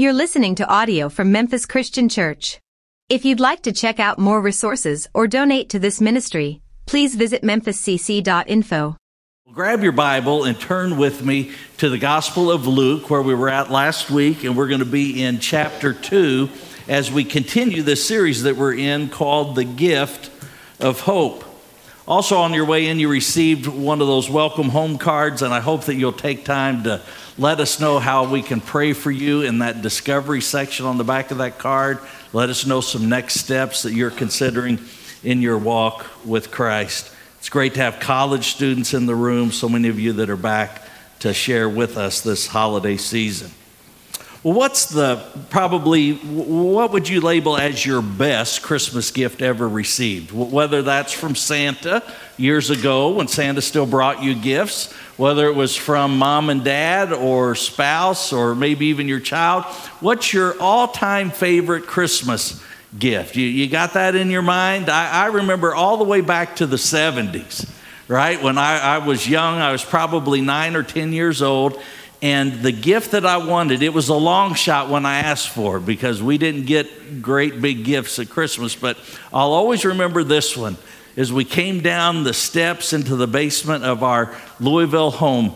You're listening to audio from Memphis Christian Church. If you'd like to check out more resources or donate to this ministry, please visit memphiscc.info. Grab your Bible and turn with me to the Gospel of Luke, where we were at last week, and we're going to be in chapter 2 as we continue this series that we're in called The Gift of Hope. Also, on your way in, you received one of those welcome home cards, and I hope that you'll take time to let us know how we can pray for you in that discovery section on the back of that card. Let us know some next steps that you're considering in your walk with Christ. It's great to have college students in the room, so many of you that are back to share with us this holiday season. What's the probably, what would you label as your best Christmas gift ever received? Whether that's from Santa years ago when Santa still brought you gifts, whether it was from mom and dad or spouse or maybe even your child, what's your all time favorite Christmas gift? You, you got that in your mind? I, I remember all the way back to the 70s right? When I, I, was young, I was probably nine or 10 years old, and the gift that I wanted, it was a long shot when I asked for because we didn't get great big gifts at Christmas, but I'll always remember this one. As we came down the steps into the basement of our Louisville home,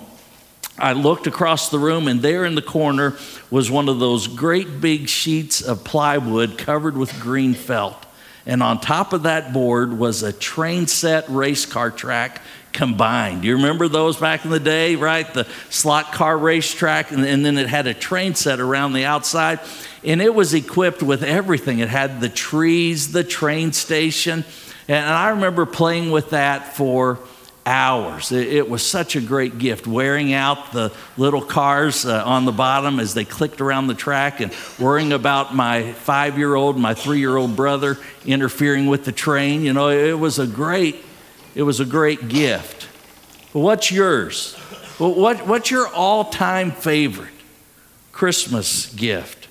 I looked across the room, and there in the corner was one of those great big sheets of plywood covered with green felt. And on top of that board was a train set race car track combined. You remember those back in the day, right? The slot car racetrack, and, and then it had a train set around the outside. And it was equipped with everything. It had the trees, the train station. And I remember playing with that for hours. It, it was such a great gift, wearing out the little cars uh, on the bottom as they clicked around the track and worrying about my five year old, my three year old brother interfering with the train. You know, it was a great it was a great gift. But what's yours? What, what's your all time favorite Christmas gift?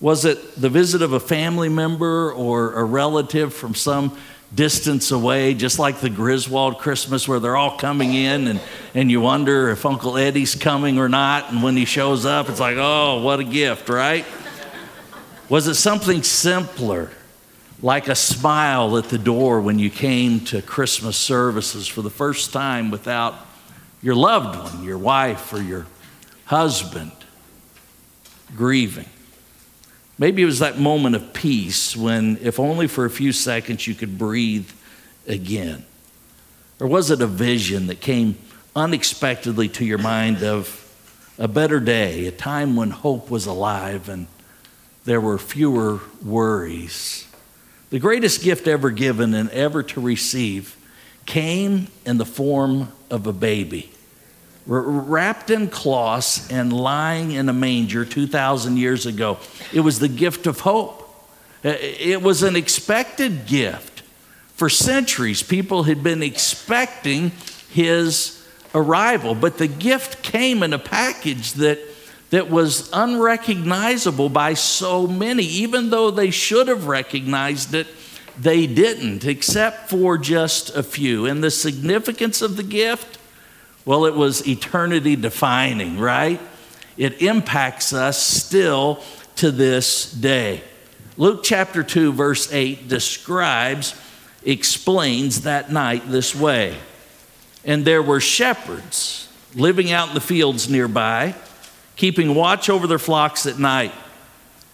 Was it the visit of a family member or a relative from some distance away, just like the Griswold Christmas where they're all coming in and, and you wonder if Uncle Eddie's coming or not? And when he shows up, it's like, oh, what a gift, right? Was it something simpler? Like a smile at the door when you came to Christmas services for the first time without your loved one, your wife or your husband, grieving. Maybe it was that moment of peace when, if only for a few seconds, you could breathe again. Or was it a vision that came unexpectedly to your mind of a better day, a time when hope was alive and there were fewer worries? The greatest gift ever given and ever to receive came in the form of a baby. Wrapped in cloths and lying in a manger 2,000 years ago. It was the gift of hope. It was an expected gift. For centuries, people had been expecting his arrival, but the gift came in a package that that was unrecognizable by so many. Even though they should have recognized it, they didn't, except for just a few. And the significance of the gift, well, it was eternity defining, right? It impacts us still to this day. Luke chapter 2, verse 8 describes, explains that night this way. And there were shepherds living out in the fields nearby keeping watch over their flocks at night.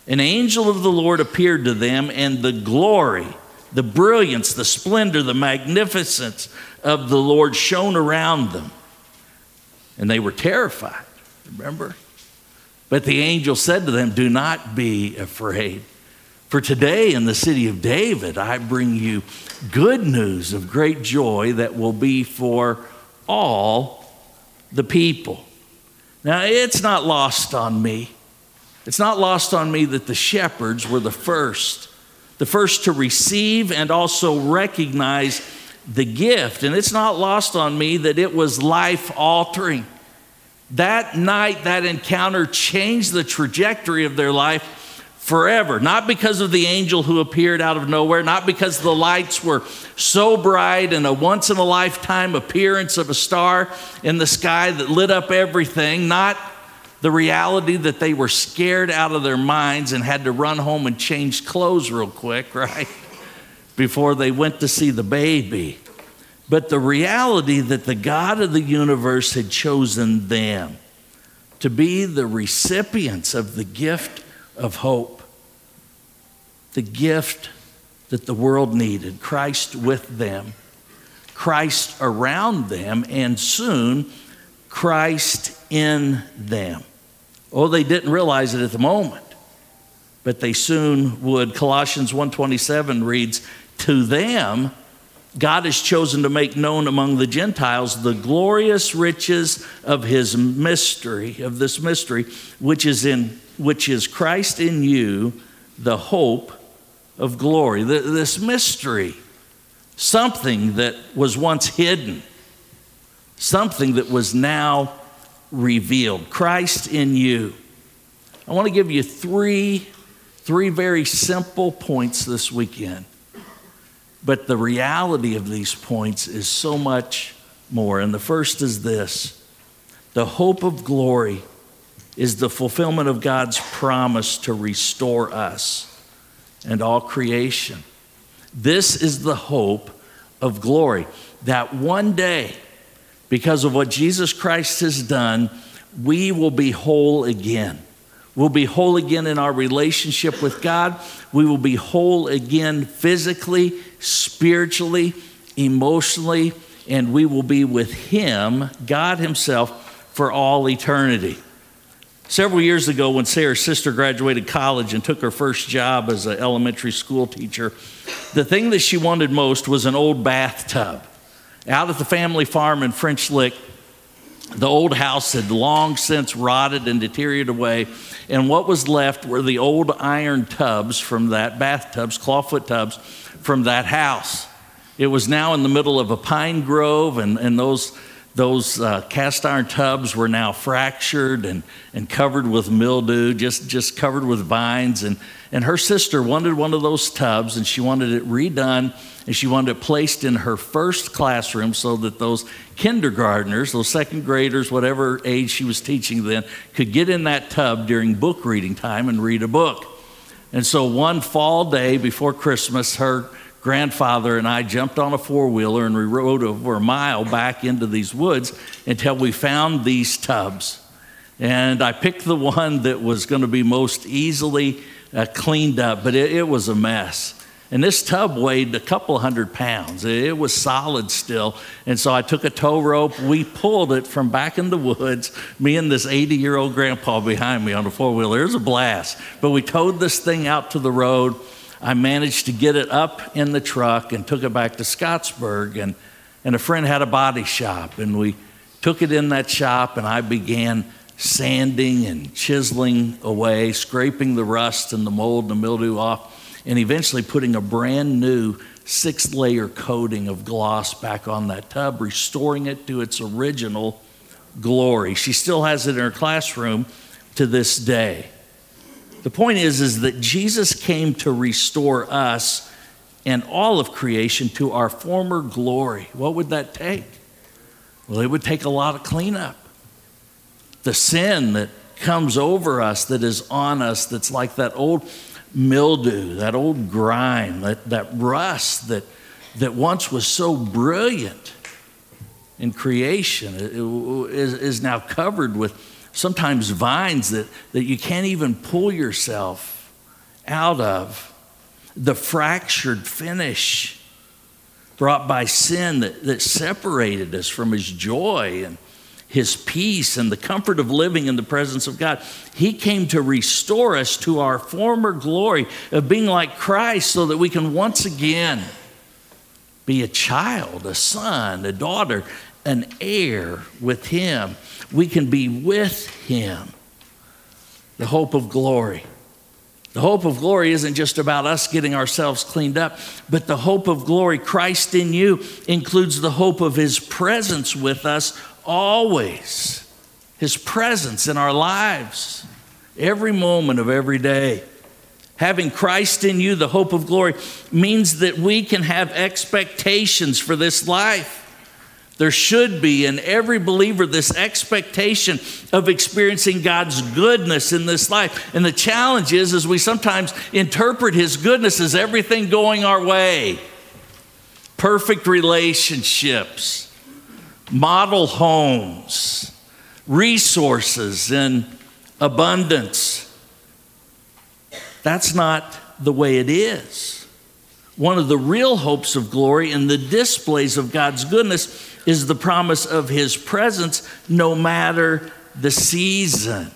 An angel of the Lord appeared to them, and the glory, the brilliance, the splendor, the magnificence of the Lord shone around them. And they were terrified, remember? But the angel said to them, Do not be afraid. For today in the city of David, I bring you good news of great joy that will be for all the people. Now, it's not lost on me. It's not lost on me that the shepherds were the first, the first to receive and also recognize the gift. And it's not lost on me that it was life altering. That night, that encounter changed the trajectory of their life forever. Not because of the angel who appeared out of nowhere, not because the lights were so bright and a once in a lifetime appearance of a star in the sky that lit up everything, not the reality that they were scared out of their minds and had to run home and change clothes real quick, right? Before they went to see the baby. But the reality that the God of the universe had chosen them to be the recipients of the gift of hope, the gift that the world needed, Christ with them, Christ around them, and soon Christ in them. Oh, they didn't realize it at the moment, but they soon would. Colossians 1:27 reads, "To them God has chosen to make known among the Gentiles the glorious riches of his mystery, of this mystery, which is in which is Christ in you, the hope of glory. This mystery, something that was once hidden, something that was now revealed. Christ in you. I want to give you three, three very simple points this weekend. But the reality of these points is so much more. And the first is this the hope of glory is the fulfillment of God's promise to restore us and all creation. This is the hope of glory that one day, because of what Jesus Christ has done, we will be whole again. We'll be whole again in our relationship with God. We will be whole again physically, spiritually, emotionally, and we will be with Him, God Himself, for all eternity. Several years ago, when Sarah's sister graduated college and took her first job as an elementary school teacher, the thing that she wanted most was an old bathtub. Out at the family farm in French Lick, the old house had long since rotted and deteriorated away, and what was left were the old iron tubs from that bathtubs, clawfoot tubs from that house. It was now in the middle of a pine grove, and, and those, those uh, cast iron tubs were now fractured and, and covered with mildew, just, just covered with vines. And, and her sister wanted one of those tubs, and she wanted it redone and she wanted it placed in her first classroom so that those kindergartners, those second graders, whatever age she was teaching then, could get in that tub during book reading time and read a book. And so one fall day before Christmas, her grandfather and I jumped on a four wheeler and we rode over a mile back into these woods until we found these tubs. And I picked the one that was going to be most easily uh, cleaned up, but it, it was a mess. And this tub weighed a couple hundred pounds. It was solid still. And so I took a tow rope. We pulled it from back in the woods, me and this 80 year old grandpa behind me on the four wheeler. It was a blast. But we towed this thing out to the road. I managed to get it up in the truck and took it back to Scottsburg. And, and a friend had a body shop. And we took it in that shop, and I began sanding and chiseling away, scraping the rust and the mold and the mildew off and eventually putting a brand new six layer coating of gloss back on that tub, restoring it to its original glory. She still has it in her classroom to this day. The point is, is that Jesus came to restore us and all of creation to our former glory. What would that take? Well, it would take a lot of cleanup. The sin that comes over us, that is on us, that's like that old mildew, that old grime, that, that rust that, that once was so brilliant in creation is, is now covered with sometimes vines that, that you can't even pull yourself out of. The fractured finish brought by sin that, that separated us from his joy and his peace and the comfort of living in the presence of God. He came to restore us to our former glory of being like Christ so that we can once again be a child, a son, a daughter, an heir with Him. We can be with Him. The hope of glory. The hope of glory isn't just about us getting ourselves cleaned up, but the hope of glory, Christ in you, includes the hope of His presence with us always. His presence in our lives, every moment of every day. Having Christ in you, the hope of glory, means that we can have expectations for this life. There should be in every believer this expectation of experiencing God's goodness in this life. And the challenge is, is we sometimes interpret His goodness as everything going our way perfect relationships, model homes, resources, and abundance. That's not the way it is. One of the real hopes of glory and the displays of God's goodness is the promise of His presence no matter the season.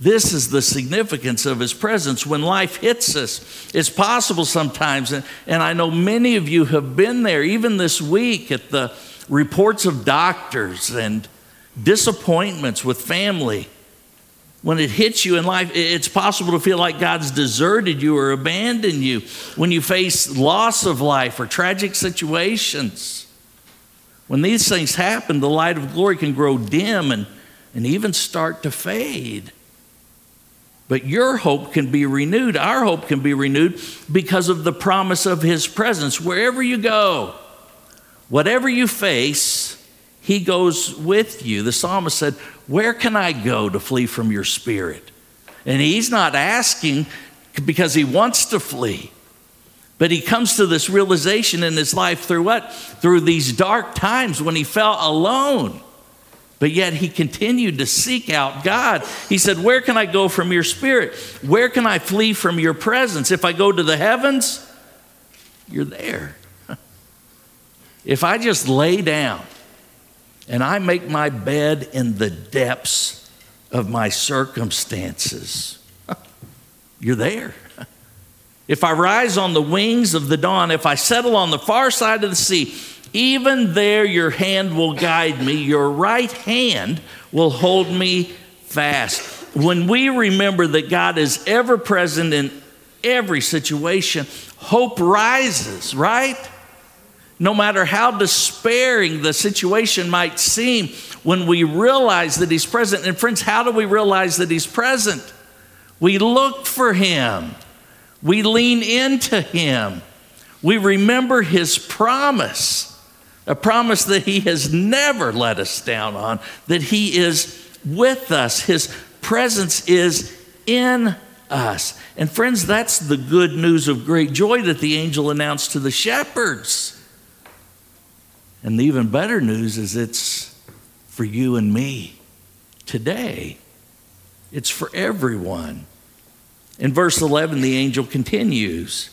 This is the significance of His presence. When life hits us, it's possible sometimes, and, and I know many of you have been there, even this week, at the reports of doctors and disappointments with family. When it hits you in life, it's possible to feel like God's deserted you or abandoned you. When you face loss of life or tragic situations. When these things happen, the light of glory can grow dim and, and even start to fade. But your hope can be renewed. Our hope can be renewed because of the promise of His presence. Wherever you go, whatever you face, He goes with you. The psalmist said, Where can I go to flee from your spirit? And he's not asking because he wants to flee. But he comes to this realization in his life through what? Through these dark times when he felt alone. But yet he continued to seek out God. He said, Where can I go from your spirit? Where can I flee from your presence? If I go to the heavens, you're there. If I just lay down and I make my bed in the depths of my circumstances, you're there. If I rise on the wings of the dawn, if I settle on the far side of the sea, even there your hand will guide me, your right hand will hold me fast. When we remember that God is ever present in every situation, hope rises, right? No matter how despairing the situation might seem, when we realize that He's present. And friends, how do we realize that He's present? We look for Him. We lean into Him. We remember His promise, a promise that He has never let us down on, that He is with us. His presence is in us. And friends, that's the good news of great joy that the angel announced to the shepherds. And the even better news is it's for you and me today, it's for everyone. In verse 11, the angel continues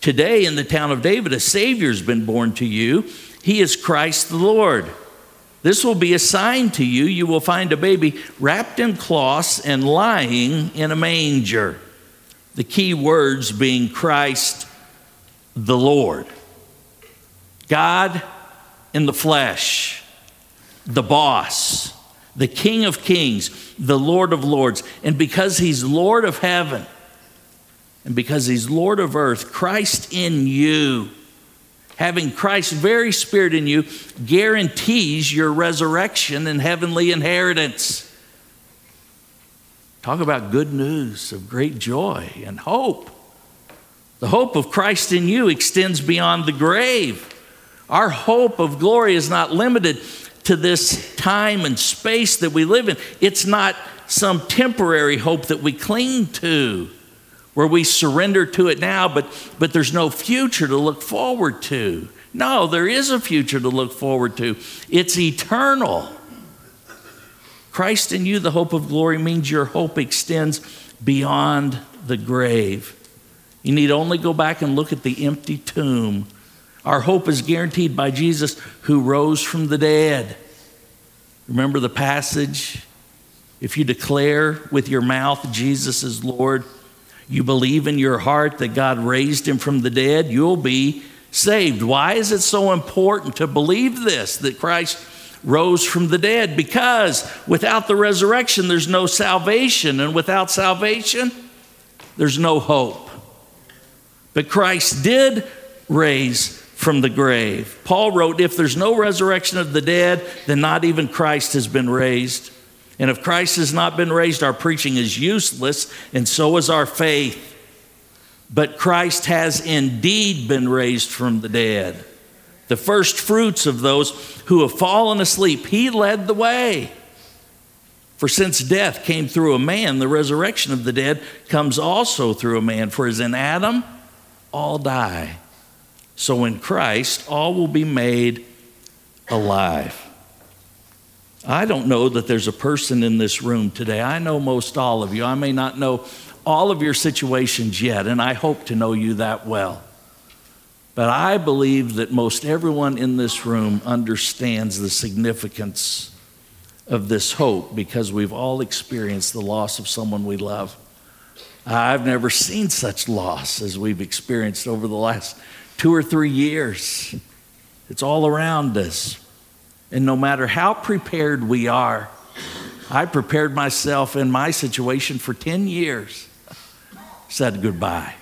Today in the town of David, a Savior's been born to you. He is Christ the Lord. This will be a sign to you. You will find a baby wrapped in cloths and lying in a manger. The key words being Christ the Lord. God in the flesh, the boss, the King of kings, the Lord of lords. And because He's Lord of heaven, and because He's Lord of earth, Christ in you, having Christ's very Spirit in you, guarantees your resurrection and heavenly inheritance. Talk about good news of great joy and hope. The hope of Christ in you extends beyond the grave. Our hope of glory is not limited to this time and space that we live in. It's not some temporary hope that we cling to where we surrender to it now, but, but there's no future to look forward to. No, there is a future to look forward to. It's eternal. Christ in you, the hope of glory, means your hope extends beyond the grave. You need only go back and look at the empty tomb. Our hope is guaranteed by Jesus who rose from the dead. Remember the passage? If you declare with your mouth Jesus is Lord, you believe in your heart that God raised him from the dead, you'll be saved. Why is it so important to believe this, that Christ rose from the dead? Because without the resurrection, there's no salvation, and without salvation, there's no hope. But Christ did raise from the grave. Paul wrote, If there's no resurrection of the dead, then not even Christ has been raised. And if Christ has not been raised, our preaching is useless, and so is our faith. But Christ has indeed been raised from the dead. the first fruits of those who have fallen asleep. He led the way. For since death came through a man, the resurrection of the dead comes also through a man. For as in Adam, all die. So in Christ, all will be made alive. I don't know that there's a person in this room today. I know most all of you. I may not know all of your situations yet, and I hope to know you that well. But I believe that most everyone in this room understands the significance of this hope because we've all experienced the loss of someone we love. I've never seen such loss as we've experienced over the last two or three years. It's all around us. And no matter how prepared we are, I prepared myself in my situation for 10 years, said goodbye.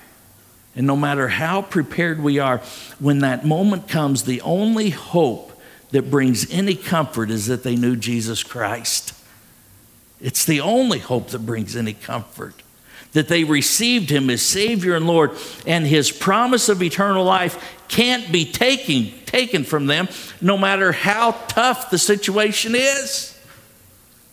And no matter how prepared we are, when that moment comes, the only hope that brings any comfort is that they knew Jesus Christ. It's the only hope that brings any comfort. That they received him as Savior and Lord, and his promise of eternal life can't be taken, taken from them no matter how tough the situation is,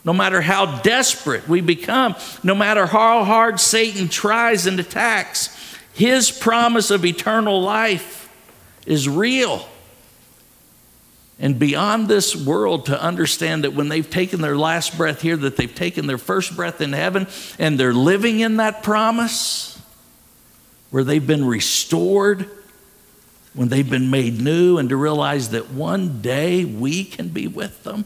no matter how desperate we become, no matter how hard Satan tries and attacks. His promise of eternal life is real. And beyond this world, to understand that when they've taken their last breath here, that they've taken their first breath in heaven and they're living in that promise where they've been restored when they've been made new and to realize that one day we can be with them.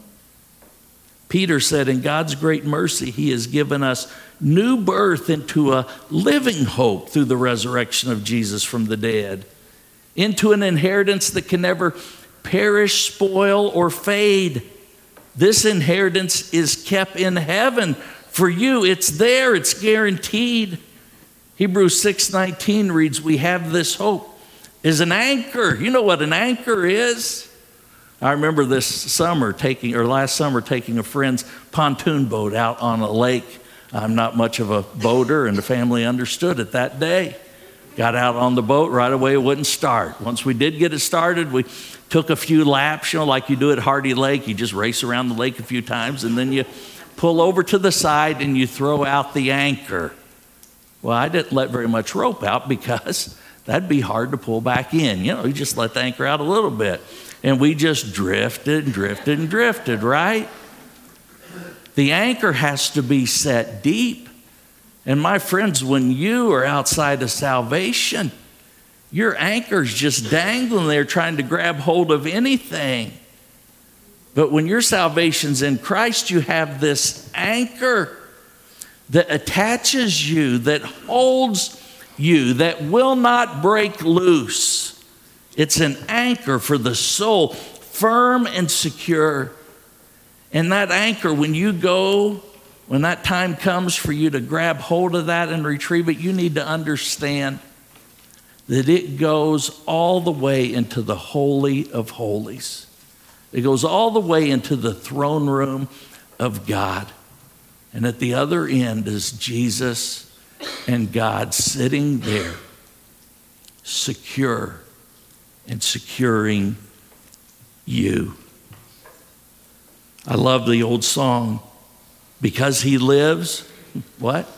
Peter said, In God's great mercy, He has given us new birth into a living hope through the resurrection of Jesus from the dead, into an inheritance that can never perish, spoil, or fade. This inheritance is kept in heaven for you. It's there, it's guaranteed. Hebrews 6:19 reads, "We have this hope is an anchor. You know what an anchor is? I remember this summer taking, or last summer, taking a friend's pontoon boat out on a lake. I'm not much of a boater, and the family understood it that day. Got out on the boat right away, it wouldn't start. Once we did get it started, we took a few laps, you know, like you do at Hardy Lake. You just race around the lake a few times, and then you pull over to the side and you throw out the anchor. Well, I didn't let very much rope out because that'd be hard to pull back in. You know, you just let the anchor out a little bit. And we just drifted and drifted and drifted, right? The anchor has to be set deep. And my friends, when you are outside of salvation, your anchor's just dangling there trying to grab hold of anything. But when your salvation's in Christ, you have this anchor that attaches you, that holds you that will not break loose. It's an anchor for the soul, firm and secure. And that anchor, when you go, when that time comes for you to grab hold of that and retrieve it, you need to understand that it goes all the way into the Holy of Holies. It goes all the way into the throne room of God. And at the other end is Jesus and God sitting there, secure and securing you. I love the old song, Because He lives, what?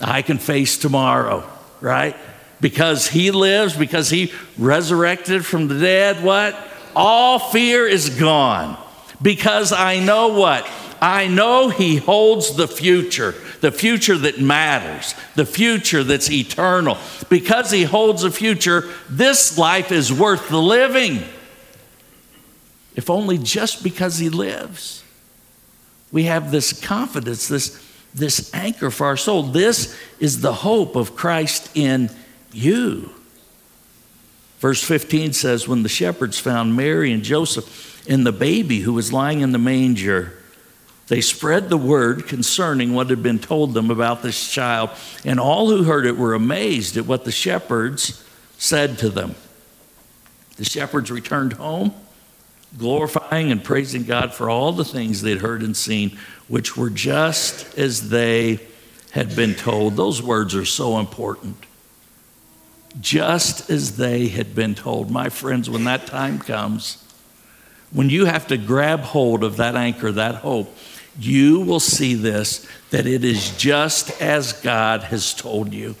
I can face tomorrow, right? Because He lives, because He resurrected from the dead, what? All fear is gone. Because I know what? I know He holds the future, the future that matters, the future that's eternal. Because He holds a future, this life is worth the living. If only just because He lives. We have this confidence, this, this anchor for our soul. This is the hope of Christ in you. Verse 15 says, When the shepherds found Mary and Joseph and the baby who was lying in the manger, they spread the word concerning what had been told them about this child, and all who heard it were amazed at what the shepherds said to them. The shepherds returned home, glorifying and praising God for all the things they'd heard and seen, which were just as they had been told. Those words are so important. just as they had been told. My friends, when that time comes, when you have to grab hold of that anchor, that hope, you will see this that it is just as God has told you,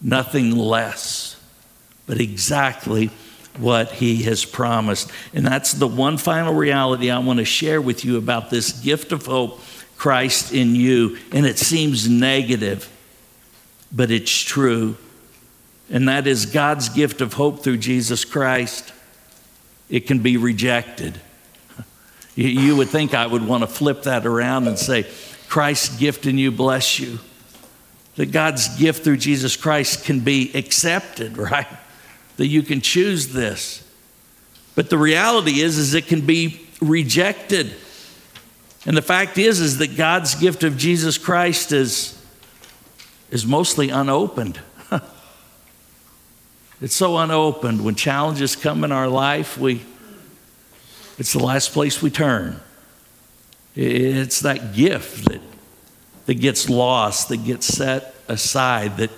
nothing less, but exactly what He has promised. And that's the one final reality I want to share with you about this gift of hope, Christ in you. And it seems negative, but it's true. And that is God's gift of hope through Jesus Christ. It can be rejected. You would think I would want to flip that around and say, Christ's gift in you bless you. That God's gift through Jesus Christ can be accepted, right? That you can choose this. But the reality is, is it can be rejected. And the fact is, is that God's gift of Jesus Christ is, is mostly unopened. it's so unopened. When challenges come in our life, we it's the last place we turn. It's that gift that, that gets lost, that gets set aside, that,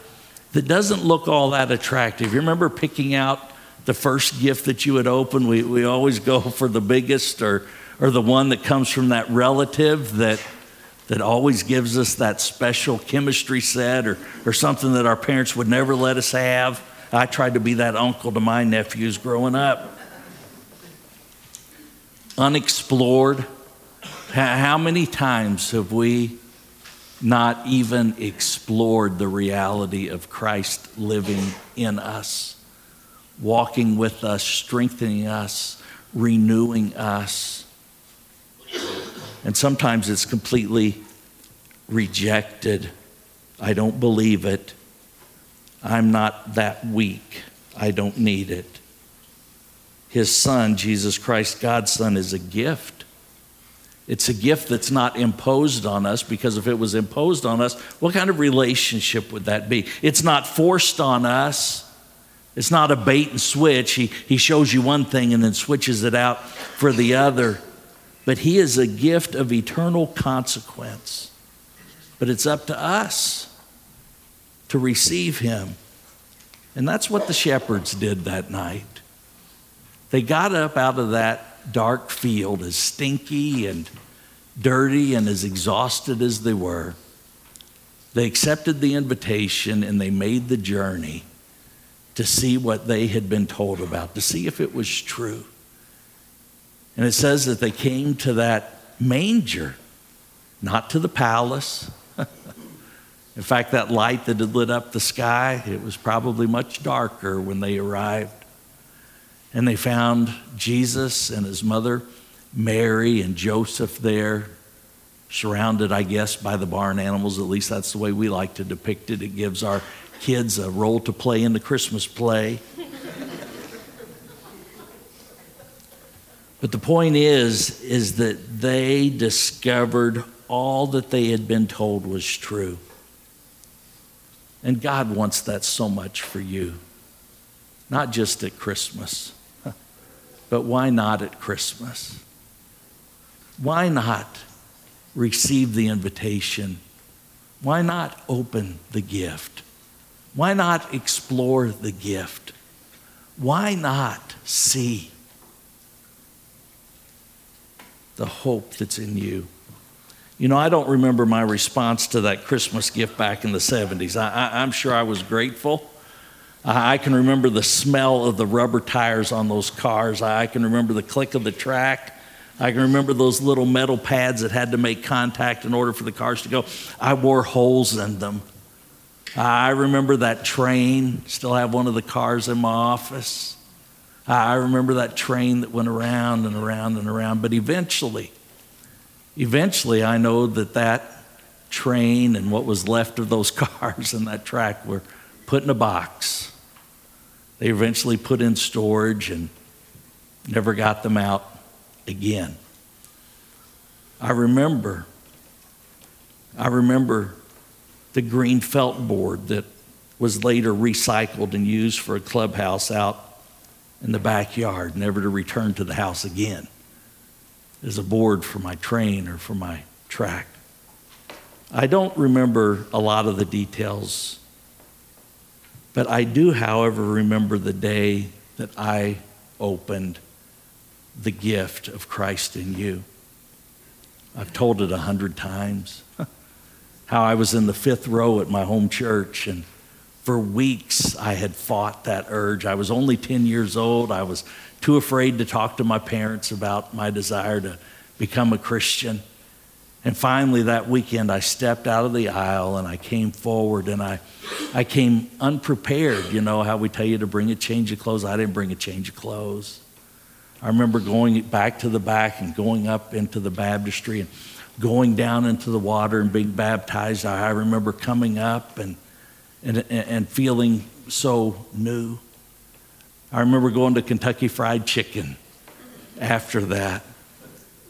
that doesn't look all that attractive. You remember picking out the first gift that you would open? We, we always go for the biggest or, or the one that comes from that relative that, that always gives us that special chemistry set or, or something that our parents would never let us have. I tried to be that uncle to my nephews growing up unexplored. How many times have we not even explored the reality of Christ living in us, walking with us, strengthening us, renewing us? And sometimes it's completely rejected. I don't believe it. I'm not that weak. I don't need it his son, Jesus Christ, God's son, is a gift. It's a gift that's not imposed on us because if it was imposed on us, what kind of relationship would that be? It's not forced on us. It's not a bait and switch. He, he shows you one thing and then switches it out for the other. But He is a gift of eternal consequence. But it's up to us to receive Him. And that's what the shepherds did that night. They got up out of that dark field as stinky and dirty and as exhausted as they were. They accepted the invitation and they made the journey to see what they had been told about, to see if it was true. And it says that they came to that manger, not to the palace. In fact, that light that had lit up the sky, it was probably much darker when they arrived. And they found Jesus and his mother, Mary, and Joseph there, surrounded, I guess, by the barn animals. At least that's the way we like to depict it. It gives our kids a role to play in the Christmas play. but the point is, is that they discovered all that they had been told was true. And God wants that so much for you, not just at Christmas. But why not at Christmas? Why not receive the invitation? Why not open the gift? Why not explore the gift? Why not see the hope that's in you? You know, I don't remember my response to that Christmas gift back in the 70s. I, am sure I was grateful. I can remember the smell of the rubber tires on those cars. I can remember the click of the track. I can remember those little metal pads that had to make contact in order for the cars to go. I wore holes in them. I remember that train, still have one of the cars in my office. I remember that train that went around and around and around. But eventually, eventually, I know that that train and what was left of those cars and that track were put in a box they eventually put in storage and never got them out again. I remember, I remember the green felt board that was later recycled and used for a clubhouse out in the backyard, never to return to the house again, as a board for my train or for my track. I don't remember a lot of the details But I do, however, remember the day that I opened the gift of Christ in you. I've told it a hundred times. How I was in the fifth row at my home church, and for weeks I had fought that urge. I was only 10 years old. I was too afraid to talk to my parents about my desire to become a Christian. And finally, that weekend, I stepped out of the aisle and I came forward and I, I came unprepared. You know how we tell you to bring a change of clothes? I didn't bring a change of clothes. I remember going back to the back and going up into the baptistry and going down into the water and being baptized. I remember coming up and, and, and feeling so new. I remember going to Kentucky Fried Chicken after that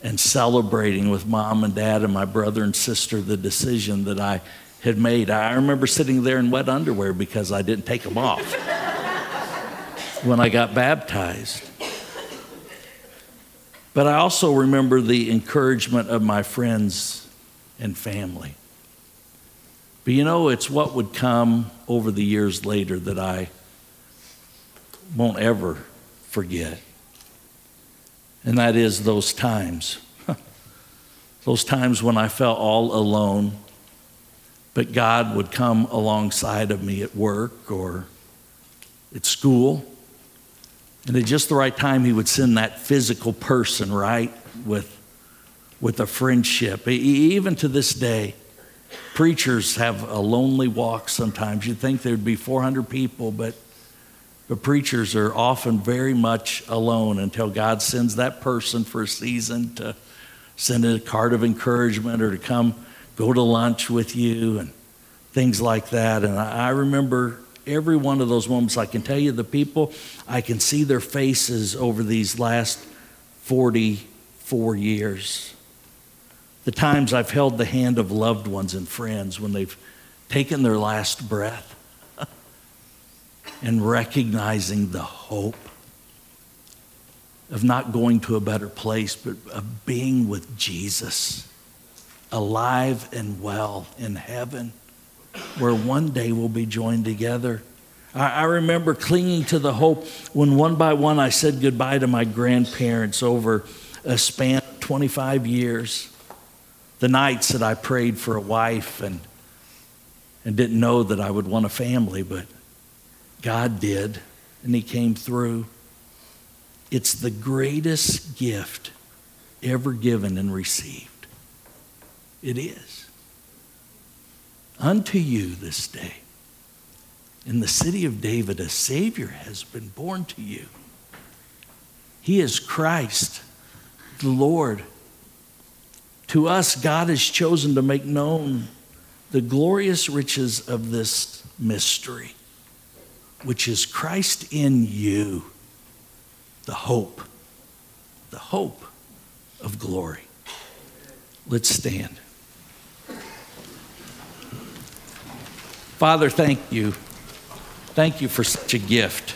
and celebrating with mom and dad and my brother and sister the decision that I had made. I remember sitting there in wet underwear because I didn't take them off when I got baptized. But I also remember the encouragement of my friends and family. But you know, it's what would come over the years later that I won't ever forget. And that is those times. those times when I felt all alone, but God would come alongside of me at work or at school and at just the right time, he would send that physical person, right, with, with a friendship. Even to this day, preachers have a lonely walk sometimes. You'd think there'd be 400 people, but, but preachers are often very much alone until God sends that person for a season to send a card of encouragement or to come go to lunch with you and things like that. And I, remember every one of those moments. I can tell you the people, I can see their faces over these last 44 years. The times I've held the hand of loved ones and friends when they've taken their last breath and recognizing the hope of not going to a better place, but of being with Jesus, alive and well in heaven where one day we'll be joined together. I, remember clinging to the hope when one by one I said goodbye to my grandparents over a span of 25 years. The nights that I prayed for a wife and, and didn't know that I would want a family, but God did, and He came through. It's the greatest gift ever given and received. It is. Unto you this day, in the city of David, a Savior has been born to you. He is Christ, the Lord. To us, God has chosen to make known the glorious riches of this mystery, which is Christ in you, the hope, the hope of glory. Let's stand. Father, thank you. Thank you for such a gift.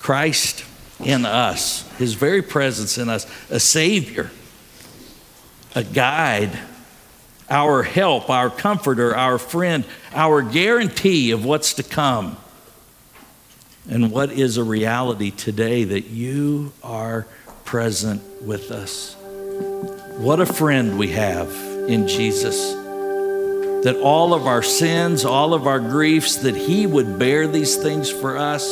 Christ in us, his very presence in us, a Savior, a guide, our help, our comforter, our friend, our guarantee of what's to come. And what is a reality today that you are present with us. What a friend we have in Jesus that all of our sins, all of our griefs, that He would bear these things for us.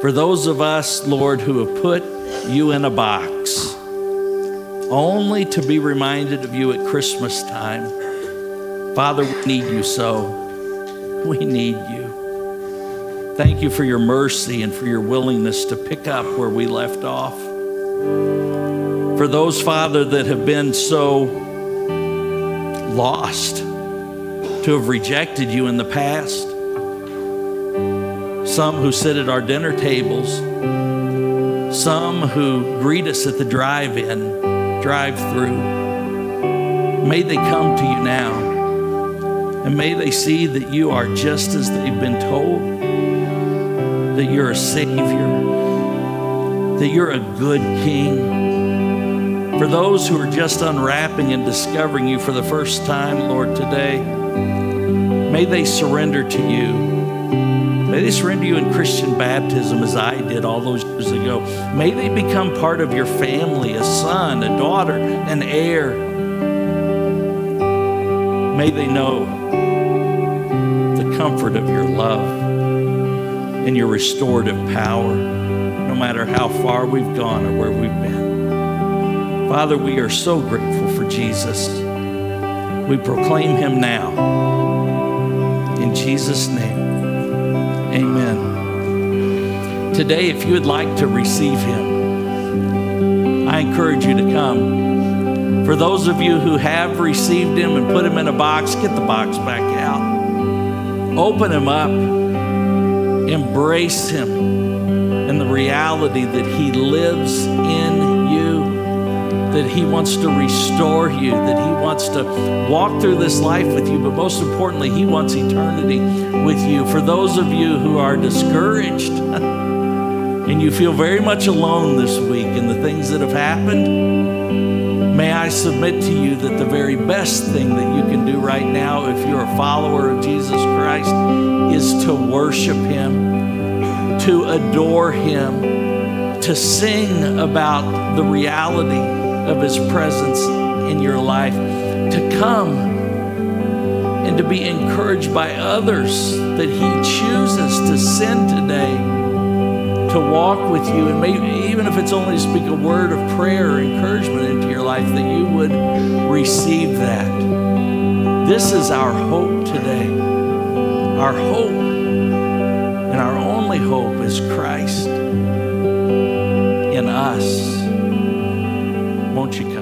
For those of us, Lord, who have put you in a box, only to be reminded of you at Christmas time. Father, we need you so. We need you. Thank you for your mercy and for your willingness to pick up where we left off. For those, Father, that have been so lost, to have rejected you in the past. Some who sit at our dinner tables, some who greet us at the drive in, drive through. May they come to you now. And may they see that you are just as they've been told, that you're a Savior, that you're a good King for those who are just unwrapping and discovering you for the first time, Lord, today, May they surrender to you. May they surrender you in Christian baptism as I did all those years ago. May they become part of your family, a son, a daughter, an heir. May they know the comfort of your love and your restorative power, no matter how far we've gone or where we've been. Father, we are so grateful for Jesus. We proclaim him now. In Jesus' name, amen. Today, if you would like to receive him, I encourage you to come. For those of you who have received him and put him in a box, get the box back out. Open him up. Embrace him and the reality that he lives in that He wants to restore you, that He wants to walk through this life with you, but most importantly, He wants eternity with you. For those of you who are discouraged and you feel very much alone this week in the things that have happened, may I submit to you that the very best thing that you can do right now, if you're a follower of Jesus Christ, is to worship Him, to adore Him, to sing about the reality of His presence in your life, to come and to be encouraged by others that He chooses to send today to walk with you. And maybe even if it's only to speak a word of prayer or encouragement into your life, that you would receive that. This is our hope today. Our hope and our only hope is Christ in us won't you come?